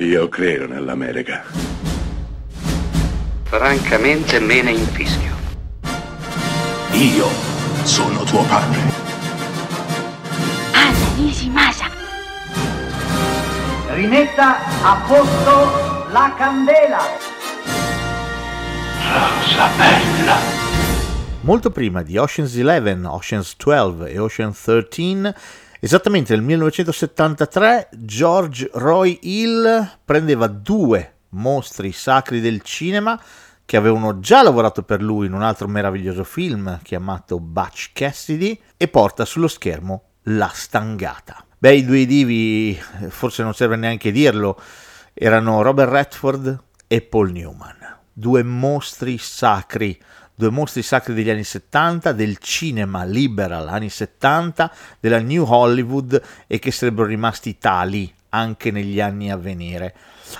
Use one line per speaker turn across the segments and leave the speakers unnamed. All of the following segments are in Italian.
Io credo nell'America.
Francamente me ne infischio.
Io sono tuo padre.
Anna Nishimasa.
Rimetta a posto la candela.
Rosa bella.
Molto prima di Ocean's 11, Ocean's 12 e Ocean's 13, esattamente nel 1973, George Roy Hill prendeva due mostri sacri del cinema che avevano già lavorato per lui in un altro meraviglioso film chiamato Butch Cassidy e porta sullo schermo La Stangata. Beh, i due divi, forse non serve neanche dirlo, erano Robert Redford e Paul Newman, due mostri sacri due mostri sacri degli anni 70, del cinema liberal anni 70, della New Hollywood e che sarebbero rimasti tali anche negli anni a venire.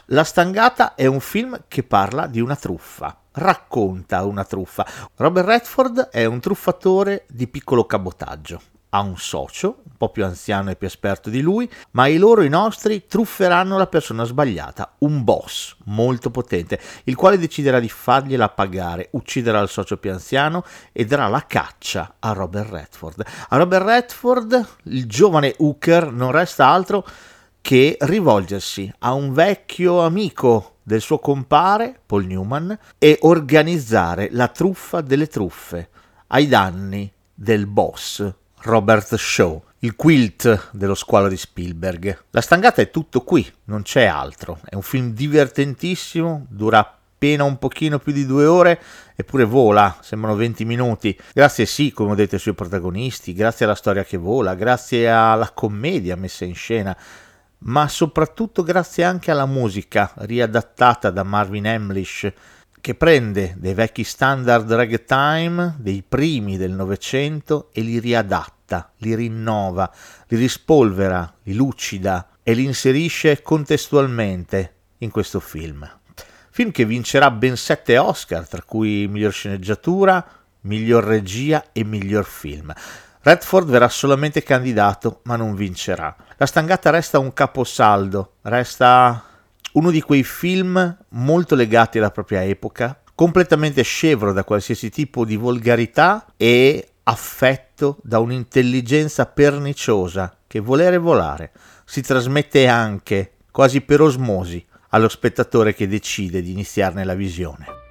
La Stangata è un film che parla di una truffa, racconta una truffa. Robert Redford è un truffatore di piccolo cabotaggio ha un socio, un po' più anziano e più esperto di lui, ma i loro, i nostri, trufferanno la persona sbagliata, un boss molto potente, il quale deciderà di fargliela pagare, ucciderà il socio più anziano e darà la caccia a Robert Redford. A Robert Redford, il giovane Hooker, non resta altro che rivolgersi a un vecchio amico del suo compare, Paul Newman, e organizzare la truffa delle truffe ai danni del boss Robert Shaw, il quilt dello squalo di Spielberg. La stangata è tutto qui, non c'è altro. È un film divertentissimo, dura appena un pochino più di due ore, eppure vola, sembrano 20 minuti. Grazie sì, come ho detto, ai suoi protagonisti, grazie alla storia che vola, grazie alla commedia messa in scena, ma soprattutto grazie anche alla musica riadattata da Marvin Emlish che prende dei vecchi standard ragtime dei primi del Novecento e li riadatta, li rinnova, li rispolvera, li lucida e li inserisce contestualmente in questo film. Film che vincerà ben sette Oscar, tra cui miglior sceneggiatura, miglior regia e miglior film. Redford verrà solamente candidato, ma non vincerà. La stangata resta un caposaldo, resta uno di quei film molto legati alla propria epoca, completamente scevro da qualsiasi tipo di volgarità e affetto da un'intelligenza perniciosa che volere volare si trasmette anche, quasi per osmosi, allo spettatore che decide di iniziarne la visione.